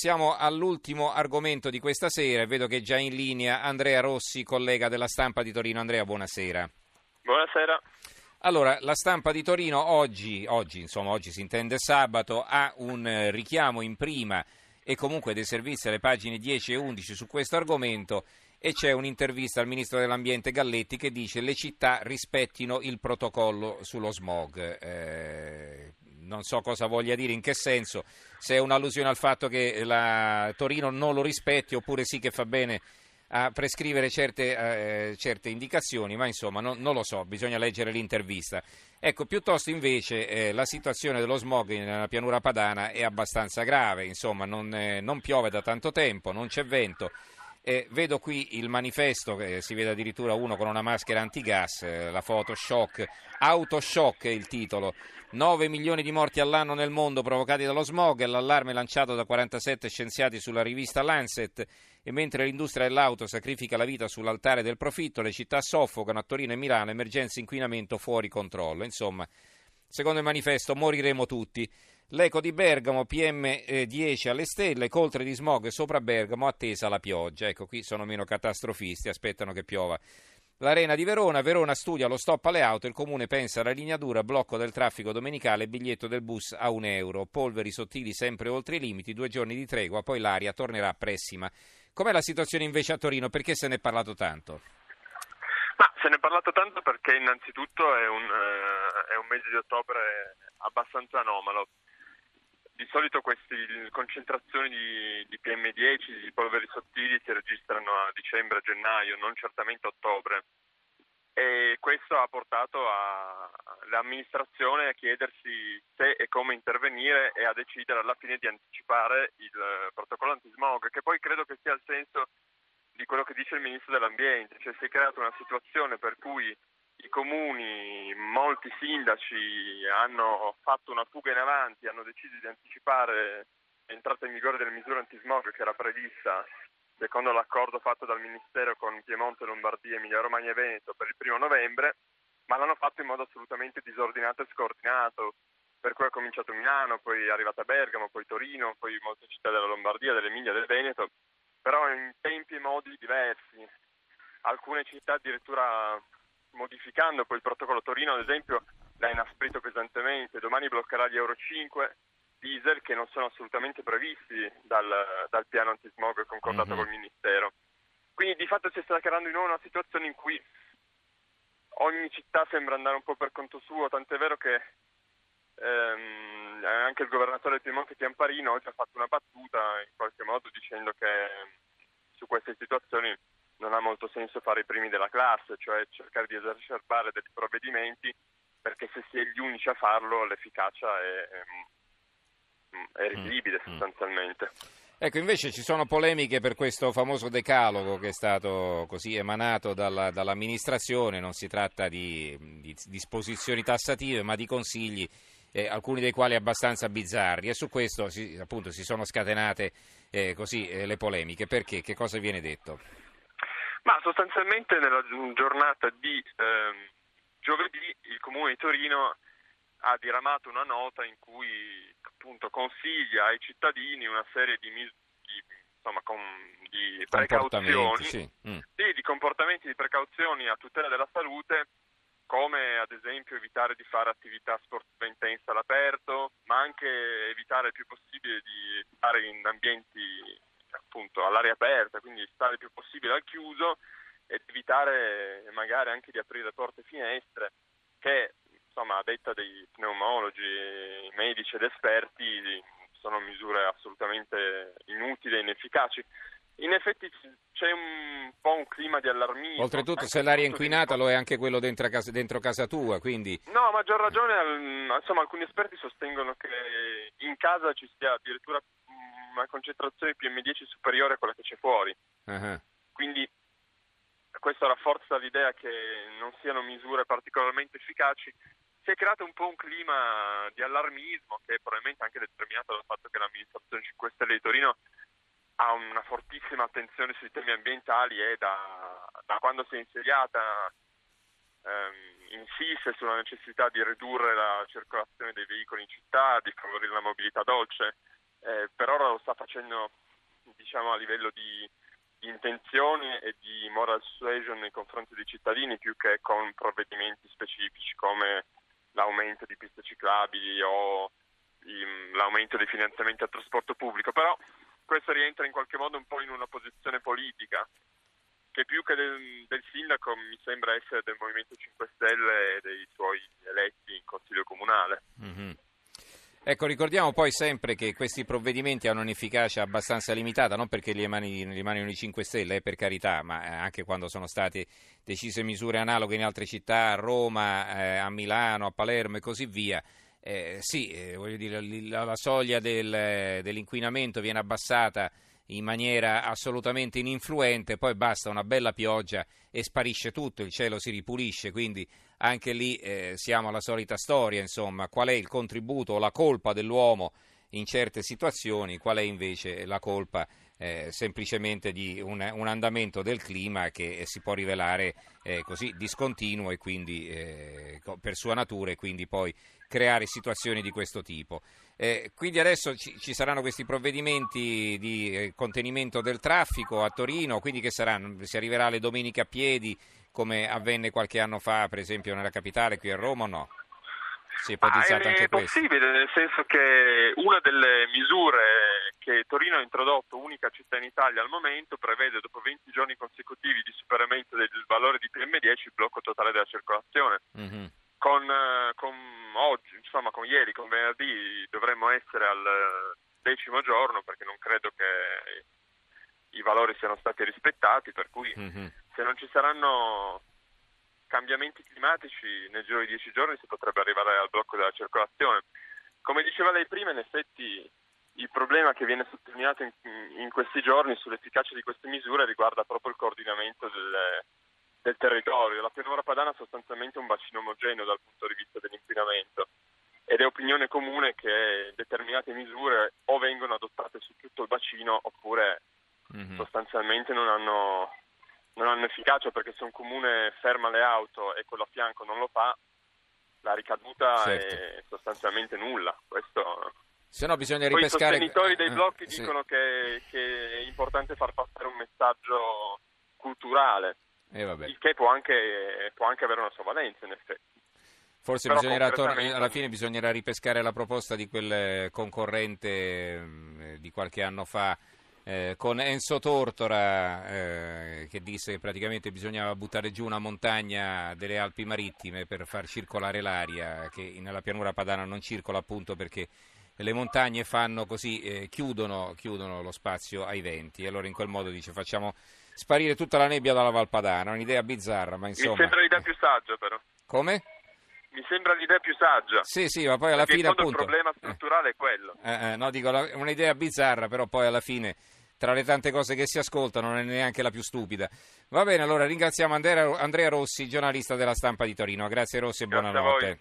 Siamo all'ultimo argomento di questa sera e vedo che è già in linea Andrea Rossi, collega della stampa di Torino. Andrea, buonasera. Buonasera. Allora, la stampa di Torino oggi, oggi, insomma, oggi si intende sabato, ha un richiamo in prima e comunque dei servizi alle pagine 10 e 11 su questo argomento e c'è un'intervista al ministro dell'ambiente Galletti che dice le città rispettino il protocollo sullo smog. Eh, non so cosa voglia dire, in che senso, se è un'allusione al fatto che la Torino non lo rispetti oppure sì che fa bene a prescrivere certe, eh, certe indicazioni, ma insomma non, non, lo so, bisogna leggere l'intervista. Ecco, piuttosto invece eh, la situazione dello smog nella pianura padana è abbastanza grave, insomma non, eh, non piove da tanto tempo, non c'è vento. Eh, vedo qui il manifesto, che si vede addirittura uno con una maschera antigas, eh, la foto shock, autoshock è il titolo. 9 milioni di morti all'anno nel mondo provocati dallo smog, l'allarme lanciato da 47 scienziati sulla rivista Lancet e mentre l'industria dell'auto sacrifica la vita sull'altare del profitto, le città soffocano a Torino e Milano, emergenza inquinamento fuori controllo. Insomma, secondo il manifesto moriremo tutti. L'eco di Bergamo, PM10 alle stelle, coltre di smog sopra Bergamo, attesa la pioggia. Ecco, qui sono meno catastrofisti, aspettano che piova. L'Arena di Verona, Verona studia lo stop alle auto, il comune pensa alla linea dura, blocco del traffico domenicale, biglietto del bus a un euro, polveri sottili sempre oltre i limiti, due giorni di tregua, poi l'aria tornerà pessima. Com'è la situazione invece a Torino? Perché se ne è parlato tanto? Ma se ne è parlato tanto perché innanzitutto è un, eh, è un mese di ottobre abbastanza anomalo di solito queste concentrazioni di, di, PM10, di polveri sottili, si registrano a dicembre, gennaio, non certamente a ottobre. E questo ha portato l'amministrazione a chiedersi se e come intervenire e a decidere alla fine di anticipare il protocollo antismog, che poi credo che sia il senso di quello che dice il Ministro dell'Ambiente, cioè si è creata una situazione per cui i comuni, molti sindaci hanno fatto una fuga in avanti, hanno deciso di anticipare l'entrata in vigore delle misure antismog che era prevista secondo l'accordo fatto dal Ministero con Piemonte, Lombardia, Emilia Romagna e Veneto per il primo novembre, ma l'hanno fatto in modo assolutamente disordinato e scordinato, per cui è cominciato Milano, poi è arrivata Bergamo, poi Torino, poi molte città della Lombardia, dell'Emilia del Veneto, però in tempi e modi diversi. Alcune città addirittura modificando poi il protocollo Torino, ad esempio, l'ha inasprito pesantemente, domani bloccherà gli Euro 5 diesel che non sono assolutamente previsti dal, dal piano antismog concordato mm-hmm. col Ministero. Quindi di fatto si sta creando di nuovo una situazione in cui ogni città sembra andare un po' per conto suo, tant'è vero che ehm, anche il governatore del Piemonte Chiamparino oggi ha fatto una battuta in qualche modo dicendo che su queste situazioni non ha molto senso fare i primi della classe, cioè cercare di esacerbare dei provvedimenti perché se si è gli unici a farlo l'efficacia è, è mm, risibile mm. sostanzialmente. Ecco, invece ci sono polemiche per questo famoso decalogo che è stato così emanato dalla, dall'amministrazione, non si tratta di, di disposizioni tassative ma di consigli, eh, alcuni dei quali abbastanza bizzarri e su questo si, appunto si sono scatenate eh, così, eh, le polemiche. Perché? Che cosa viene detto? Ma sostanzialmente nella giornata di ehm, giovedì il Comune di Torino ha diramato una nota in cui appunto consiglia ai cittadini una serie di, di, insomma, con, di precauzioni, sì. Mm. Sì, di comportamenti di precauzioni a tutela della salute, come ad esempio evitare di fare attività sportiva intensa all'aperto, ma anche evitare il più possibile di stare in ambienti appunto all'aria aperta, quindi stare il più possibile al chiuso ed evitare magari anche di aprire porte e finestre che insomma a detta dei pneumologi, medici ed esperti sono misure assolutamente inutili e inefficaci. In effetti c'è un po' un clima di allarmismo. Oltretutto se l'aria è inquinata lo è anche quello dentro casa, dentro casa tua, quindi... No, a maggior ragione, insomma alcuni esperti sostengono che in casa ci sia addirittura una concentrazione PM10 superiore a quella che c'è fuori. Uh-huh. Quindi questo rafforza l'idea che non siano misure particolarmente efficaci. Si è creato un po' un clima di allarmismo che è probabilmente anche determinato dal fatto che l'amministrazione 5 Stelle di Torino ha una fortissima attenzione sui temi ambientali e da, da quando si è insediata ehm, insiste sulla necessità di ridurre la circolazione dei veicoli in città, di favorire la mobilità dolce eh, per ora lo sta facendo diciamo, a livello di, di intenzioni e di moral suasion nei confronti dei cittadini più che con provvedimenti specifici come l'aumento di piste ciclabili o l'aumento dei finanziamenti al trasporto pubblico, però questo rientra in qualche modo un po' in una posizione politica che più che del, del sindaco mi sembra essere del Movimento 5 Stelle e dei suoi eletti in Consiglio Comunale. Mm-hmm. Ecco, ricordiamo poi sempre che questi provvedimenti hanno un'efficacia abbastanza limitata, non perché li emanino i 5 Stelle, eh, per carità, ma eh, anche quando sono state decise misure analoghe in altre città, a Roma, eh, a Milano, a Palermo e così via. Eh, sì, eh, voglio dire, la, la soglia del, dell'inquinamento viene abbassata in maniera assolutamente ininfluente, poi basta una bella pioggia e sparisce tutto, il cielo si ripulisce, quindi anche lì eh, siamo alla solita storia, insomma, qual è il contributo o la colpa dell'uomo in certe situazioni, qual è invece la colpa eh, semplicemente di un, un, andamento del clima che si può rivelare eh, così discontinuo e quindi eh, per sua natura e quindi poi creare situazioni di questo tipo. Eh, quindi adesso ci, ci, saranno questi provvedimenti di eh, contenimento del traffico a Torino, quindi che saranno? Si arriverà le domeniche a piedi come avvenne qualche anno fa, per esempio nella capitale qui a Roma o no? Si è ipotizzato ah, è possibile, nel senso che una delle misure che Torino ha introdotto, unica città in Italia al momento, prevede dopo 20 giorni consecutivi di superamento del valore di PM10 il blocco totale della circolazione. Mm-hmm. Con, eh, con, oggi, insomma con ieri, con venerdì dovremmo essere al decimo giorno perché non credo che i valori siano stati rispettati, per cui mm-hmm. se non ci saranno cambiamenti climatici nel giro di dieci giorni si potrebbe arrivare al blocco della circolazione. Come diceva lei prima, in effetti il problema che viene sottolineato in, in questi giorni sull'efficacia di queste misure riguarda proprio il coordinamento del, del territorio. La pianura padana è sostanzialmente un bacino omogeneo dal punto di vista dell'inquinamento ed è opinione comune che determinate misure o vengono adottate su tutto il bacino oppure mm-hmm. sostanzialmente non hanno, non hanno efficacia perché se un comune ferma le auto e quello a fianco non lo fa, la ricaduta certo. è sostanzialmente nulla. Questo... Se no bisogna ripescare... I sostenitori dei eh, blocchi eh, dicono sì. che, che, è importante far passare un messaggio culturale, eh, il che può anche, può anche avere una sua valenza in effetti. Forse bisognerà concretamente... alla fine bisognerà ripescare la proposta di quel concorrente mm, di qualche anno fa eh, con Enzo Tortora eh, che disse che praticamente bisognava buttare giù una montagna delle Alpi Marittime per far circolare l'aria che nella pianura padana non circola appunto perché le montagne fanno così, eh, chiudono, chiudono, lo spazio ai venti e allora in quel modo dice facciamo sparire tutta la nebbia dalla Valpadana, un'idea bizzarra ma insomma... Mi sembra l'idea più saggia però. Come? Mi sembra l'idea più saggia. Sì, sì, ma poi alla fine appunto... il problema strutturale è quello. Eh, eh, no, dico, un'idea bizzarra però poi alla fine tra le tante cose che si ascoltano non è neanche la più stupida. Va bene, allora ringraziamo Andrea, Andrea Rossi, giornalista della stampa di Torino. Grazie Rossi e Grazie buonanotte.